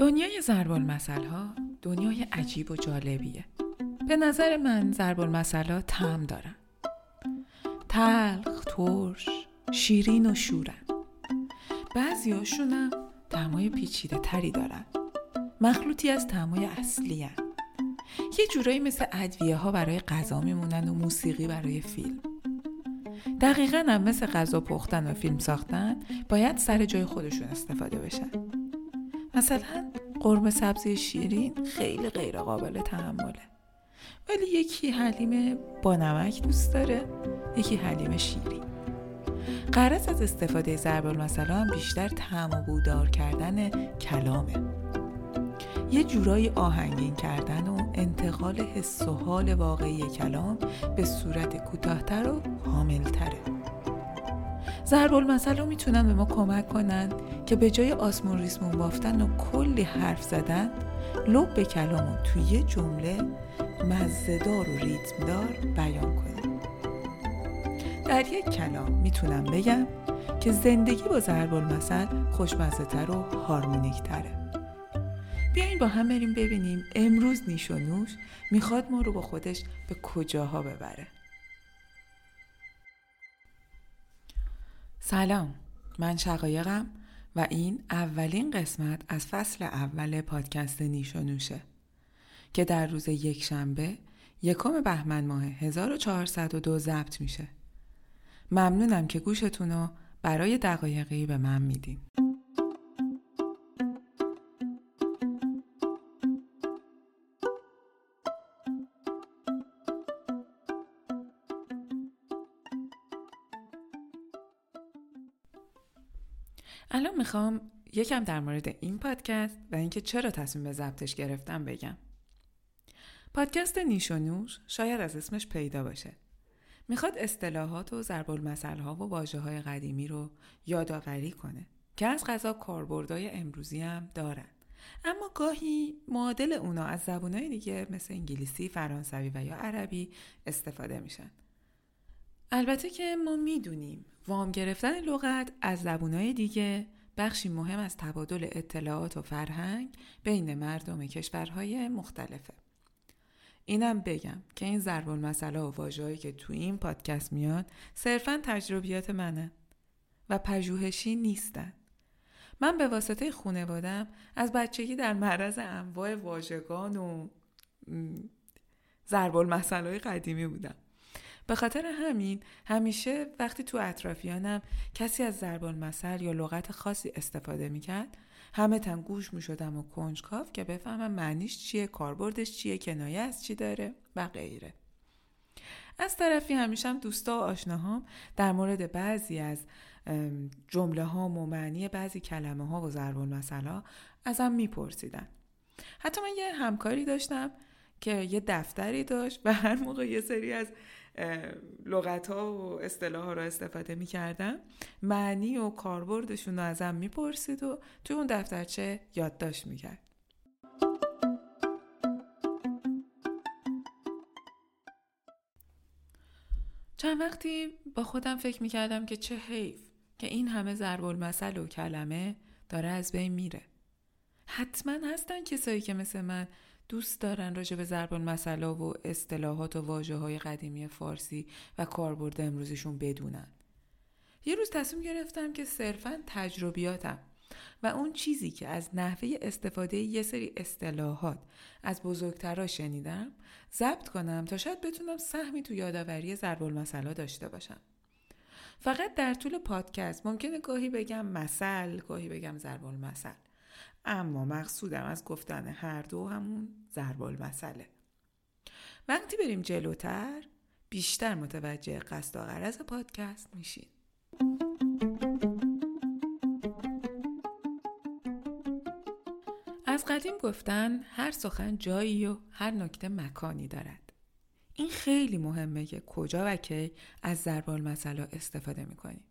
دنیای ضرب المثل ها دنیای عجیب و جالبیه. به نظر من ضرب المثل ها تم دارن. تلخ، ترش، شیرین و شورن. بعضی هاشونم تعمای پیچیده تری دارن. مخلوطی از تعمای اصلی هن. یه جورایی مثل ادویه ها برای غذا میمونن و موسیقی برای فیلم. دقیقا هم مثل غذا پختن و فیلم ساختن باید سر جای خودشون استفاده بشن. مثلا قرمه سبزی شیرین خیلی غیر قابل تحمله. ولی یکی حلیم با نمک دوست داره یکی حلیم شیرین. قرص از استفاده ضرب المثل هم بیشتر تعم و بودار کردن کلامه. یه جورایی آهنگین کردن و انتقال حس و حال واقعی کلام به صورت کوتاهتر و کاملتره ضرب المثل می‌تونن به ما کمک کنن که به جای آسمون ریسمون بافتن و کلی حرف زدن لب به کلامو توی یه جمله مزدار و ریتمدار بیان کنیم. در یک کلام می‌تونم بگم که زندگی با ضرب المثل خوشمزه تر و هارمونیک تره بیاین با هم بریم ببینیم امروز نیش و نوش می‌خواد ما رو با خودش به کجاها ببره. سلام. من شقایقم و این اولین قسمت از فصل اول پادکست نیش و نوشه که در روز یک شنبه یکم بهمن ماه 1402 ضبط میشه. ممنونم که گوشتون رو برای دقایقی به من میدین. الان می‌خوام یکم در مورد این پادکست و اینکه چرا تصمیم به ضبطش گرفتم بگم. پادکست نیش و نوش شاید از اسمش پیدا باشه. می‌خواد اصطلاحات و ضرب ها و واژه های قدیمی رو یادآوری کنه که از غذا کاربردهای امروزی هم دارن. اما گاهی معادل اونا از زبونهای دیگه مثل انگلیسی، فرانسوی و یا عربی استفاده میشن. البته که ما می‌دونیم وام گرفتن لغت از زبونهای دیگه بخشی مهم از تبادل اطلاعات و فرهنگ بین مردم کشورهای مختلفه. اینم بگم که این ضرب المثل و واژه‌ای که تو این پادکست میاد صرفا تجربیات منه و پژوهشی نیستن. من به واسطه خونوادم از بچگی در معرض انواع واژگان و ضرب المثل قدیمی بودم. به خاطر همین همیشه وقتی تو اطرافیانم کسی از زربان مثل یا لغت خاصی استفاده می‌کرد همه تن گوش می‌شدم و کنجکاف که بفهمم معنیش چیه کاربردش چیه کنایه از چی داره و غیره. از طرفی همیشه هم دوستا و آشناهام در مورد بعضی از جمله ها و معنی بعضی کلمه ها و ضرب المثل ازم میپرسیدن. حتی من یه همکاری داشتم که یه دفتری داشت و هر موقع یه سری از لغت ها و اصطلاح ها رو استفاده می کردم معنی و کاربردشون رو ازم می‌پرسید و توی اون دفترچه یادداشت می‌کرد. چند وقتی با خودم فکر می‌کردم که چه حیف که این همه ضرب المثل و کلمه داره از بین میره. حتما هستن کسایی که مثل من دوست دارن راجع به ضرب المثل و اصطلاحات و واجه های قدیمی فارسی و کاربرد امروزشون بدونن. یه روز تصمیم گرفتم که صرفا تجربیاتم و اون چیزی که از نحوه استفاده یه سری اصطلاحات از بزرگترا شنیدم ضبط کنم تا شاید بتونم سهمی تو یادآوری ضرب المثل داشته باشم. فقط در طول پادکست ممکنه گاهی بگم مثل گاهی بگم ضرب المثل اما مقصودم از گفتن هر دو همون ضرب المثله وقتی بریم جلوتر بیشتر متوجه قصد و غرض پادکست میشین. از قدیم گفتن هر سخن جایی و هر نکته مکانی دارد. این خیلی مهمه که کجا و کی از ضرب المثل استفاده می‌کنیم.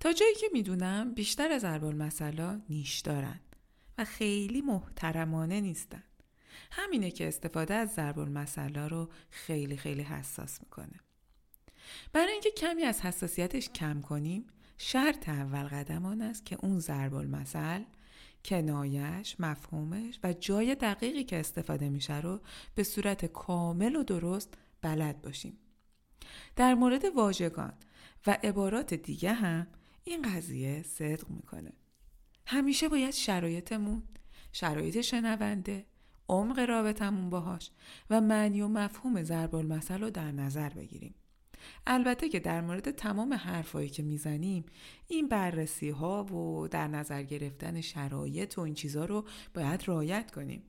تا جایی که می‌دونم بیشتر از ضرب المثل نیش دارند و خیلی محترمانه نیستن. همینه که استفاده از ضرب المثل رو خیلی خیلی حساس می‌کنه برای اینکه کمی از حساسیتش کم کنیم شرط اول قدم آن است که اون ضرب المثل کنایش، مفهومش و جای دقیقی که استفاده میشه رو به صورت کامل و درست بلد باشیم. در مورد واژگان و عبارات دیگه هم این قضیه صدق می‌کنه. همیشه باید شرایطمون، شرایط شنونده، عمق رابطمون باهاش و معنی و مفهوم ضرب المثل رو در نظر بگیریم. البته که در مورد تمام حرفایی که می‌زنیم این بررسی ها و در نظر گرفتن شرایط و این چیزا رو باید رعایت کنیم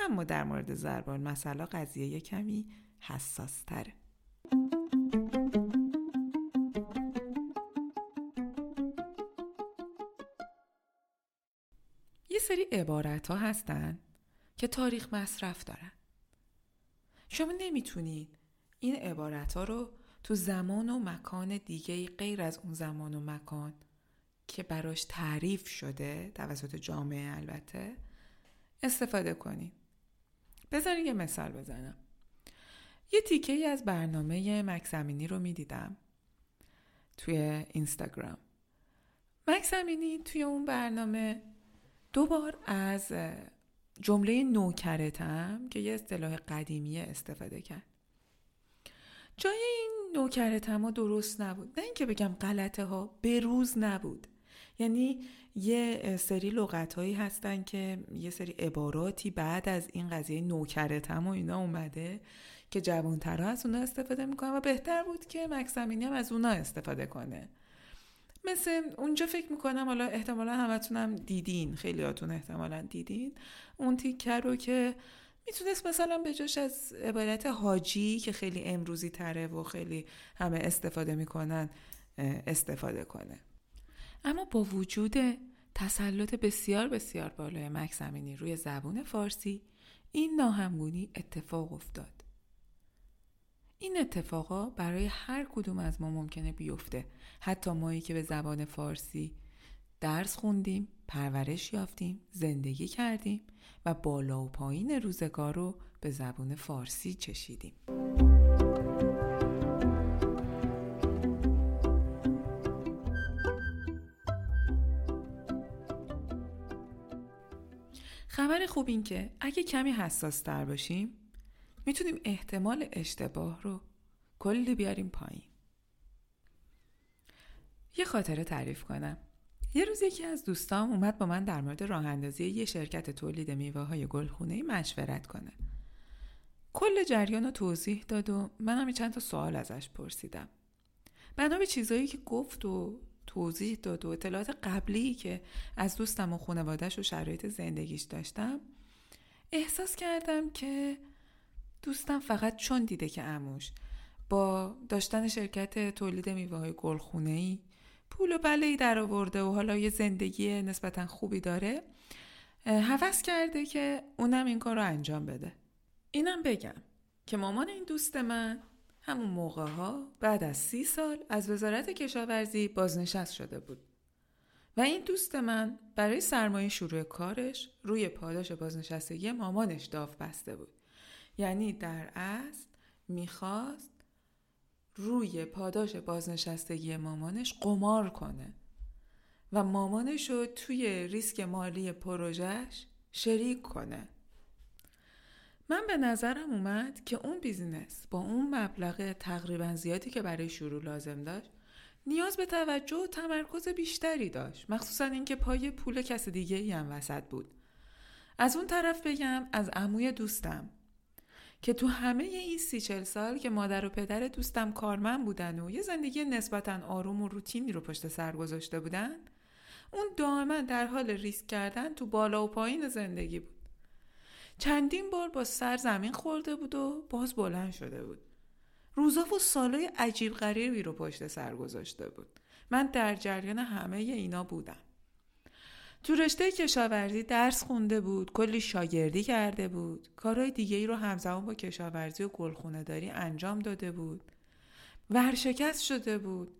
اما در مورد ضرب المثل قضیه کمی حساس تره. یه سری عبارت ها هستن که تاریخ مصرف دارن. شما نمی‌تونید این عبارت ها رو تو زمان و مکان دیگه غیر از اون زمان و مکان که براش تعریف شده توسط جامعه البته استفاده کنید. بذارید یه مثال بزنم. یه تیکه ای از برنامه مکسمینی رو می‌دیدم توی اینستاگرام. مکسمینی توی اون برنامه دوبار از جمله نوکرتم که یه اصطلاح قدیمیه استفاده کرد. جای این نوکرتم درست نبود. نه اینکه بگم غلطه ها به روز نبود. یعنی یه سری لغت هایی هستن که یه سری عباراتی بعد از این قضیه نوکرتم و اینا اومده که جوانترها از اونا استفاده می‌کنن و بهتر بود که مکسمینی هم از اونا استفاده کنه. مثل اونجا فکر می‌کنم حالا احتمالا همتونم دیدین خیلیاتون احتمالا دیدین. اون تیکه رو که می‌تونست مثلا به جاش از عبارت حاجی که خیلی امروزی تره و خیلی همه استفاده می‌کنن استفاده کنه. اما با وجود تسلط بسیار بسیار بالای مکسمینی روی زبون فارسی این ناهمگونی اتفاق افتاد. این اتفاقا برای هر کدوم از ما ممکنه بیفته حتی مایی که به زبان فارسی درس خوندیم، پرورش یافتیم، زندگی کردیم و بالا و پایین روزگار رو به زبان فارسی چشیدیم. خبر خوب این که اگه کمی حساس تر باشیم می‌تونیم احتمال اشتباه رو کلی بیاریم پایین. یه خاطره تعریف کنم. یه روز یکی از دوستام اومد با من در مورد راه اندازی یه شرکت تولید میوه های گلخونه مشورت کنه. کل جریان رو توضیح داد و منم چند تا سوال ازش پرسیدم. بنا به چیزایی که گفت و توضیح داد و اطلاعات قبلی که از دوستم و خانوادهش و شرایط زندگیش داشتم احساس کردم که دوستم فقط چون دیده که اموش با داشتن شرکت تولید میوه های گلخونه ای پول و بله ای در آورده و حالا یه زندگی نسبتا خوبی داره حوض کرده که اونم این کار رو انجام بده. اینم بگم که مامان این دوست من همون موقع ها بعد از سی سال از وزارت کشاورزی بازنشست شده بود. و این دوست من برای سرمایه شروع کارش روی پاداش بازنشستگی مامانش داو بسته بود. یعنی در اصل می‌خواست روی پاداش بازنشستگی مامانش قمار کنه و مامانش رو توی ریسک مالی پروژهش شریک کنه. من به نظرم اومد که اون business با اون مبلغ تقریبا زیادی که برای شروع لازم داشت نیاز به توجه و تمرکز بیشتری داشت. مخصوصا اینکه پای پول کس دیگه ای هم وسط بود. از اون طرف بگم از عموی دوستم. که تو همه این سی چل سال که مادر و پدر دوستم کارمند بودن و یه زندگی نسبتا آروم و روتینی رو پشت سر گذاشته بودن اون دائما در حال ریسک کردن تو بالا و پایین زندگی بود. چندین بار با سر زمین خورده بود و باز بلند شده بود. روزا و سالای عجیب غریبی رو پشت سر گذاشته بود. من در جریان همه اینا بودم. تو رشته کشاورزی درس خونده بود کلی شاگردی کرده بود. کارهای دیگه ای رو همزمان با کشاورزی و گلخونه داری انجام داده بود. ورشکست شده بود.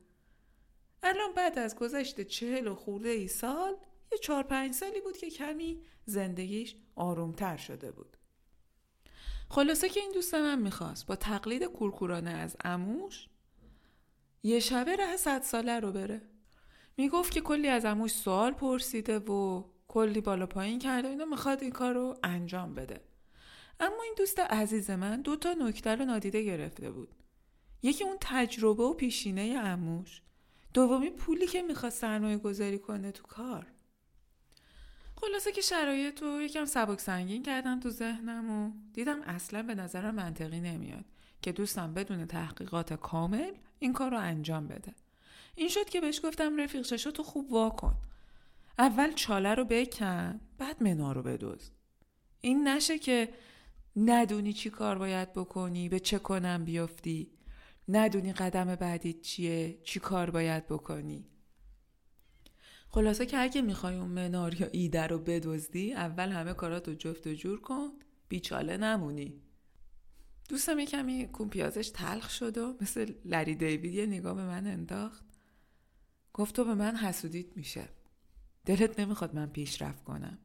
الان بعد از گذشته چهل و خورده ای سال یه چهار پنج سالی بود که کمی زندگیش آرومتر شده بود. خلاصه که این دوست من می‌خواست. با تقلید کورکورانه از اموش یه شبه ره صد ساله رو بره. می‌گفت که کلی از اموش سوال پرسیده و کلی بالا پایین کرده اینو می‌خواد این کار رو انجام بده. اما این دوست عزیز من دو تا نکته رو نادیده گرفته بود. یکی اون تجربه و پیشینه اموش دومی پولی که می‌خواست سرمایه گذاری کنه تو کار. خلاصه که شرایط رو یکم سبک سنگین کردم تو ذهنم و دیدم اصلا به نظرم منطقی نمیاد که دوستم بدون تحقیقات کامل این کار رو انجام بده. این شد که بهش گفتم رفیق چشو تو خوب واکن اول چاله رو بکن بعد منا رو بدوز این نشه که ندونی چی کار باید بکنی به چه کنم بیفتی. ندونی قدم بعدی چیه چی کار باید بکنی. خلاصه که اگه می‌خوای اون منار یا ایده رو بدزدی اول همه کارات رو جفت و جور کن. بیچاله نمونی. دوستم یه کمی کون پیازش تلخ شد و مثل لری دیوید یه نگاه به من انداخت. گفت تو به من حسودیت میشه. دلت نمی‌خواد من پیشرفت کنم.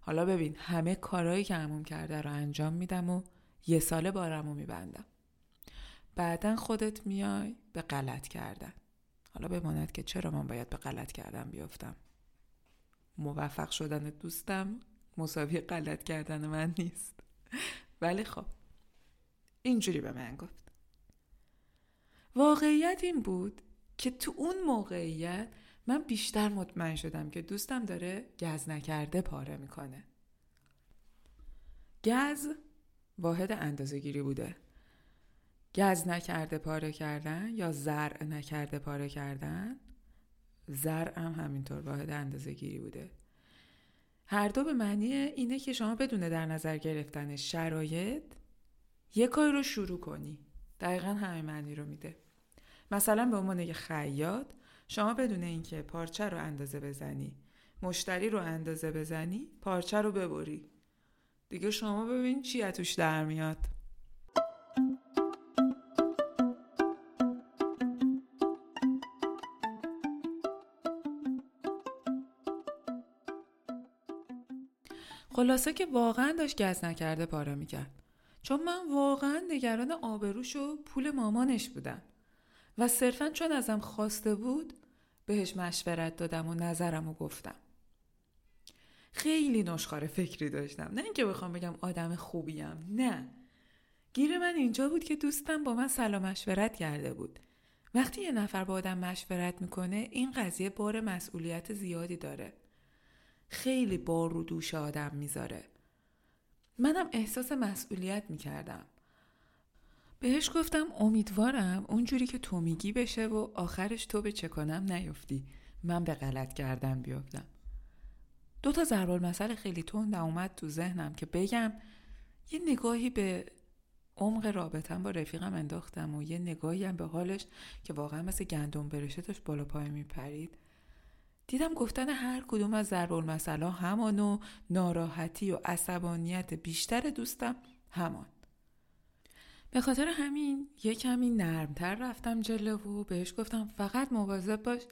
حالا ببین همه کارهایی که همون کرده رو انجام میدم و یه ساله بارم رو میبندم. بعدا خودت میای به غلط کردن. حالا بماند که چرا من باید به غلط کردن بیفتم؟ موفق شدن دوستم مساوی غلط کردن من نیست. ولی خب اینجوری به من گفت. واقعیت این بود که تو اون موقعیت من بیشتر مطمئن شدم که دوستم داره گز نکرده پاره می‌کنه. گز واحد اندازه گیری بوده. گز نکرده پاره کردن یا زرع نکرده پاره کردن؟ زرع هم همینطور واحد اندازه گیری بوده. هر دو به معنی اینه که شما بدون در نظر گرفتن شرایط یه کاری رو شروع کنی. دقیقا همه معنی رو میده. مثلا به عنوان یه خیاط شما بدون اینکه پارچه رو اندازه بزنی مشتری رو اندازه بزنی پارچه رو ببری. دیگه شما ببین چی توش در میاد. خلاصه که واقعا داشت گز نکرده پاره می‌کرد. چون من واقعا نگران آبروش و پول مامانش بودم. و صرفا چون ازم خواسته بود بهش مشورت دادم و نظرم و گفتم. خیلی نشخار فکری داشتم. نه اینکه بخوام بگم آدم خوبیم نه. گیر من اینجا بود که دوستم با من سلام مشورت کرده بود. وقتی یه نفر با آدم مشورت می‌کنه این قضیه بار مسئولیت زیادی داره. خیلی بار رو دوش آدم می‌ذاره. منم احساس مسئولیت می‌کردم. بهش گفتم امیدوارم اونجوری که تو میگی بشه و آخرش تو به چه کنم نیفتی. من به غلط کردم بیافتم دو تا ضربال مسئله خیلی تند اومد تو ذهنم که بگم یه نگاهی به عمق رابطم با رفیقم انداختم و یه نگاهی هم به حالش که واقعا مثل گندم برشه داشت بالا پای میپرید. دیدم گفتن هر کدوم از ضرب المثلا همان و ناراحتی و عصبانیت بیشتر دوستم همان. به خاطر همین یه کمی نرمتر رفتم جلو و بهش گفتم فقط مواظب باش.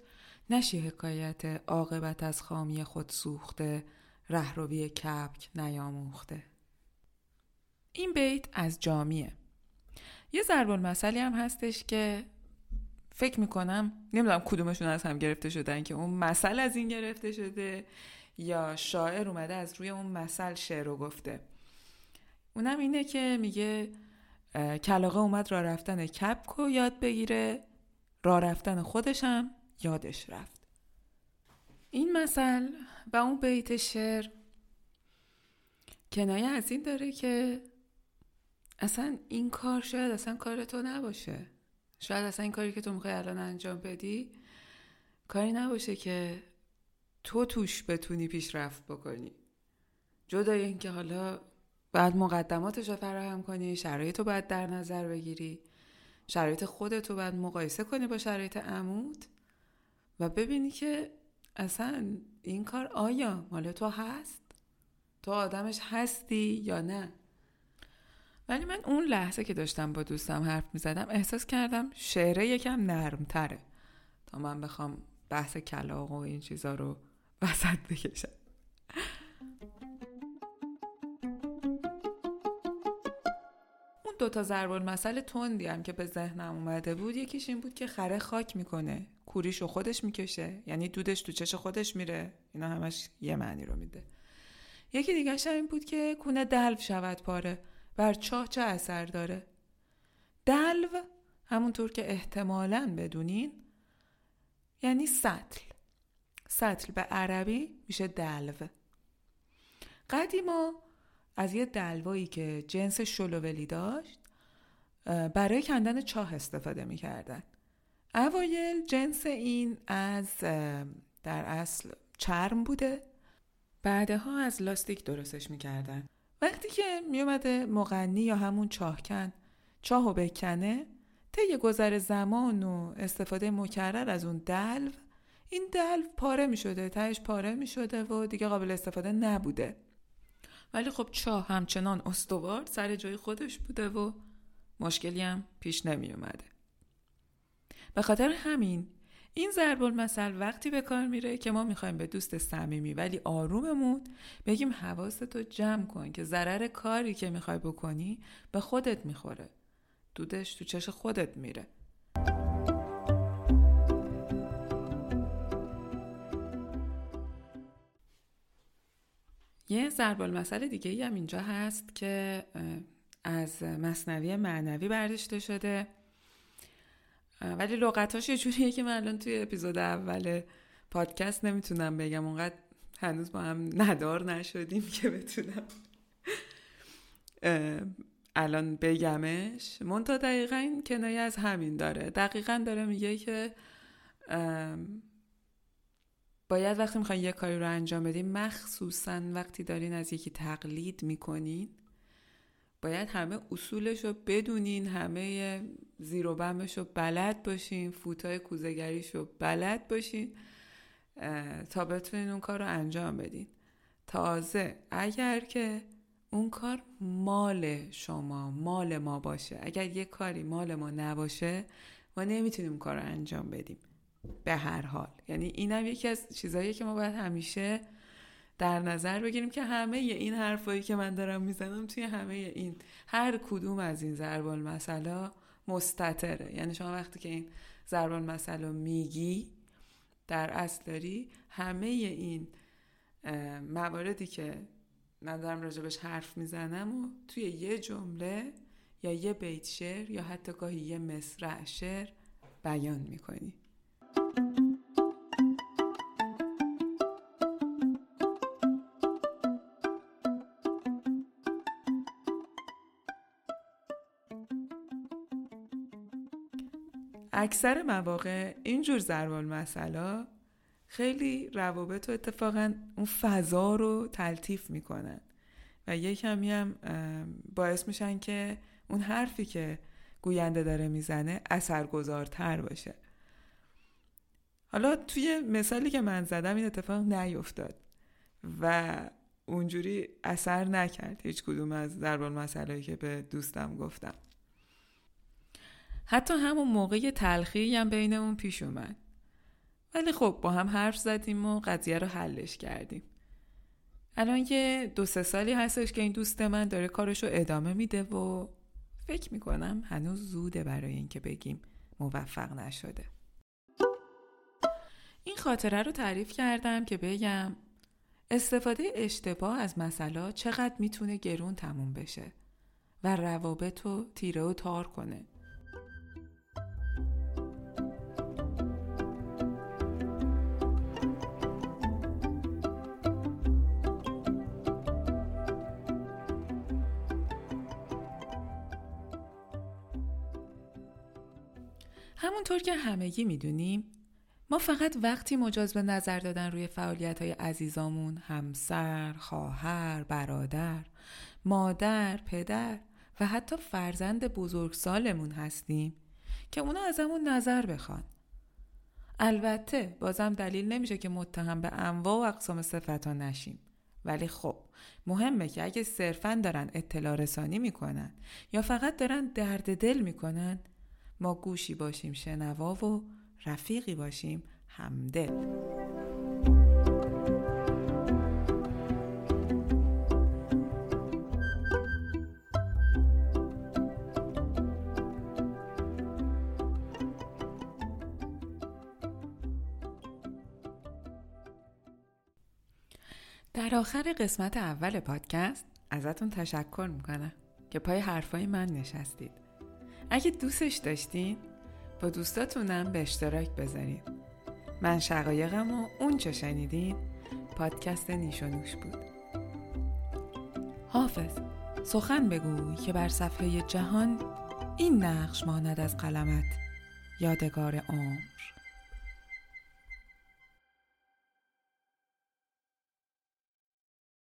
نشی حکایت عاقبت از خامی خود سوخته رهروی کپک نیاموخته. این بیت از جامیه. یه ضرب المثلی هم هستش که فکر می‌کنم نمی‌دونم کدومشون از هم گرفته شدن که اون مثل از این گرفته شده یا شاعر اومده از روی اون مثل شعر رو گفته. اونم اینه که میگه کلاقه اومد را رفتن کپک و یاد بگیره. را رفتن خودشم یادش رفت. این مثل و اون بیت شعر کنایه از این داره که اصلا این کار شاید اصلا کار تو نباشه. شاید اصلا این کاری که تو می‌خوای الان انجام بدی کاری نباشه که تو توش بتونی پیشرفت بکنی. جدای اینکه حالا بعد مقدماتش رو فراهم کنی شرایط رو باید در نظر بگیری. شرایط خودت رو باید مقایسه کنی با شرایط عمود و ببینی که اصلا این کار آیا مال تو هست؟ تو آدمش هستی یا نه؟ ولی من اون لحظه که داشتم با دوستم حرف می زدم احساس کردم شعره یکم نرم تره تا من بخوام بحث کلاق و این چیزا رو وسط بکشم. اون دوتا ضرب المثل تندی هم که به ذهنم اومده بود یکیش این بود که خره خاک می‌کنه. کوریشو خودش می‌کشه. یعنی دودش تو چش خودش میره. اینا همش یه معنی رو میده. یکی دیگه این بود که کونه دلو شود پاره. بر چاه چه اثر داره؟ دلو همونطور که احتمالا بدونین یعنی سطل. سطل به عربی میشه دلو. قدیما از یه دلوایی که جنس شلوولی داشت برای کندن چاه استفاده می‌کردن. اوایل جنس این از در اصل چرم بوده. بعدها از لاستیک درستش می‌کردن. وقتی که میومده مغنی یا همون چاهکن چاهو بکنه طی گذر زمان و استفاده مکرر از اون دلو این دلو پاره می شده تهش پاره می شده و دیگه قابل استفاده نبوده. ولی خب چاه همچنان استوار سر جای خودش بوده و مشکلی هم پیش نمی اومده. به خاطر همین این ضرب المثل وقتی به کار میره که ما می‌خوایم به دوست صمیمی ولی آروممون بگیم حواستو جمع کن که ضرر کاری که می‌خوای بکنی به خودت می‌خوره. دودش تو چش خودت میره. یه ضرب المثل دیگه ای هم اینجا هست که از مصنوی معنوی برداشته شده. ولی لغتاش یه جوریه که من الان توی اپیزود اول پادکست نمی‌تونم بگم. اونقدر هنوز با هم ندار نشدیم که بتونم. الان بگمش. مونتا دقیقا کنایه از همین داره. دقیقا داره میگه که باید وقتی می‌خواین یه کاری رو انجام بدین مخصوصا وقتی دارین از یکی تقلید می‌کنین باید همه اصولش رو بدونین همه زیر و بمش رو بلد باشین فوتای کوزگریش رو بلد باشین تا بتونین اون کار رو انجام بدین. تازه اگر که اون کار مال شما مال ما باشه اگر یه کاری مال ما نباشه ما نمی‌تونیم کار رو انجام بدیم. به هر حال. یعنی اینم یکی از چیزهایی که ما باید همیشه در نظر بگیریم که همه این حرفایی که من دارم می‌زنم توی همه این هر کدوم از این ضرب المثلا مستطره. یعنی شما وقتی که این ضرب المثل میگی در اصل داری همه این مواردی که من دارم راجبش حرف می‌زنم و توی یه جمله یا یه بیت شعر یا حتی گاهی یه مصرع شعر بیان می‌کنی. اکثر مواقع اینجور زربال مسئله خیلی روابط و اتفاقا اون فضا رو تلطیف می‌کنن. و یه کمی هم باعث میشن که اون حرفی که گوینده داره می‌زنه اثرگذارتر باشه. حالا توی مثالی که من زدم این اتفاق نیفتاد و اونجوری اثر نکرد. هیچ کدوم از ضرب مسئله که به دوستم گفتم. حتی همون موقع تلخی هم بینمون پیش اومد. ولی خب با هم حرف زدیم و قضیه رو حلش کردیم. الان یه دو سه سالی هستش که این دوست من داره کارش رو ادامه میده و فکر می‌کنم هنوز زوده برای اینکه بگیم موفق نشده. این خاطره رو تعریف کردم که بگم استفاده اشتباه از مسئله چقدر می‌تونه گرون تموم بشه و روابط رو تیره و تار کنه. همونطور که همگی می‌دونیم ما فقط وقتی مجاز به نظر دادن روی فعالیت های عزیزامون همسر، خواهر، برادر، مادر، پدر و حتی فرزند بزرگسالمون هستیم که اونا ازمون نظر بخوان. البته بازم دلیل نمیشه که متهم به انواع و اقسام صفت ها نشیم. ولی خب مهمه که اگه صرفا دارن اطلاع رسانی می‌کنن یا فقط دارن درد دل می‌کنن ما گوشی باشیم شنوا و رفیقی باشیم همدل. در آخر قسمت اول پادکست ازتون تشکر می‌کنم که پای حرفای من نشستید. اگه دوستش داشتین با دوستاتونم به اشتراک بذارید. من شقایقم و اون چه شنیدین پادکست نیشونوش بود. حافظ سخن بگو که بر صفحه جهان این نقش ماند از قلمت. یادگار عمر.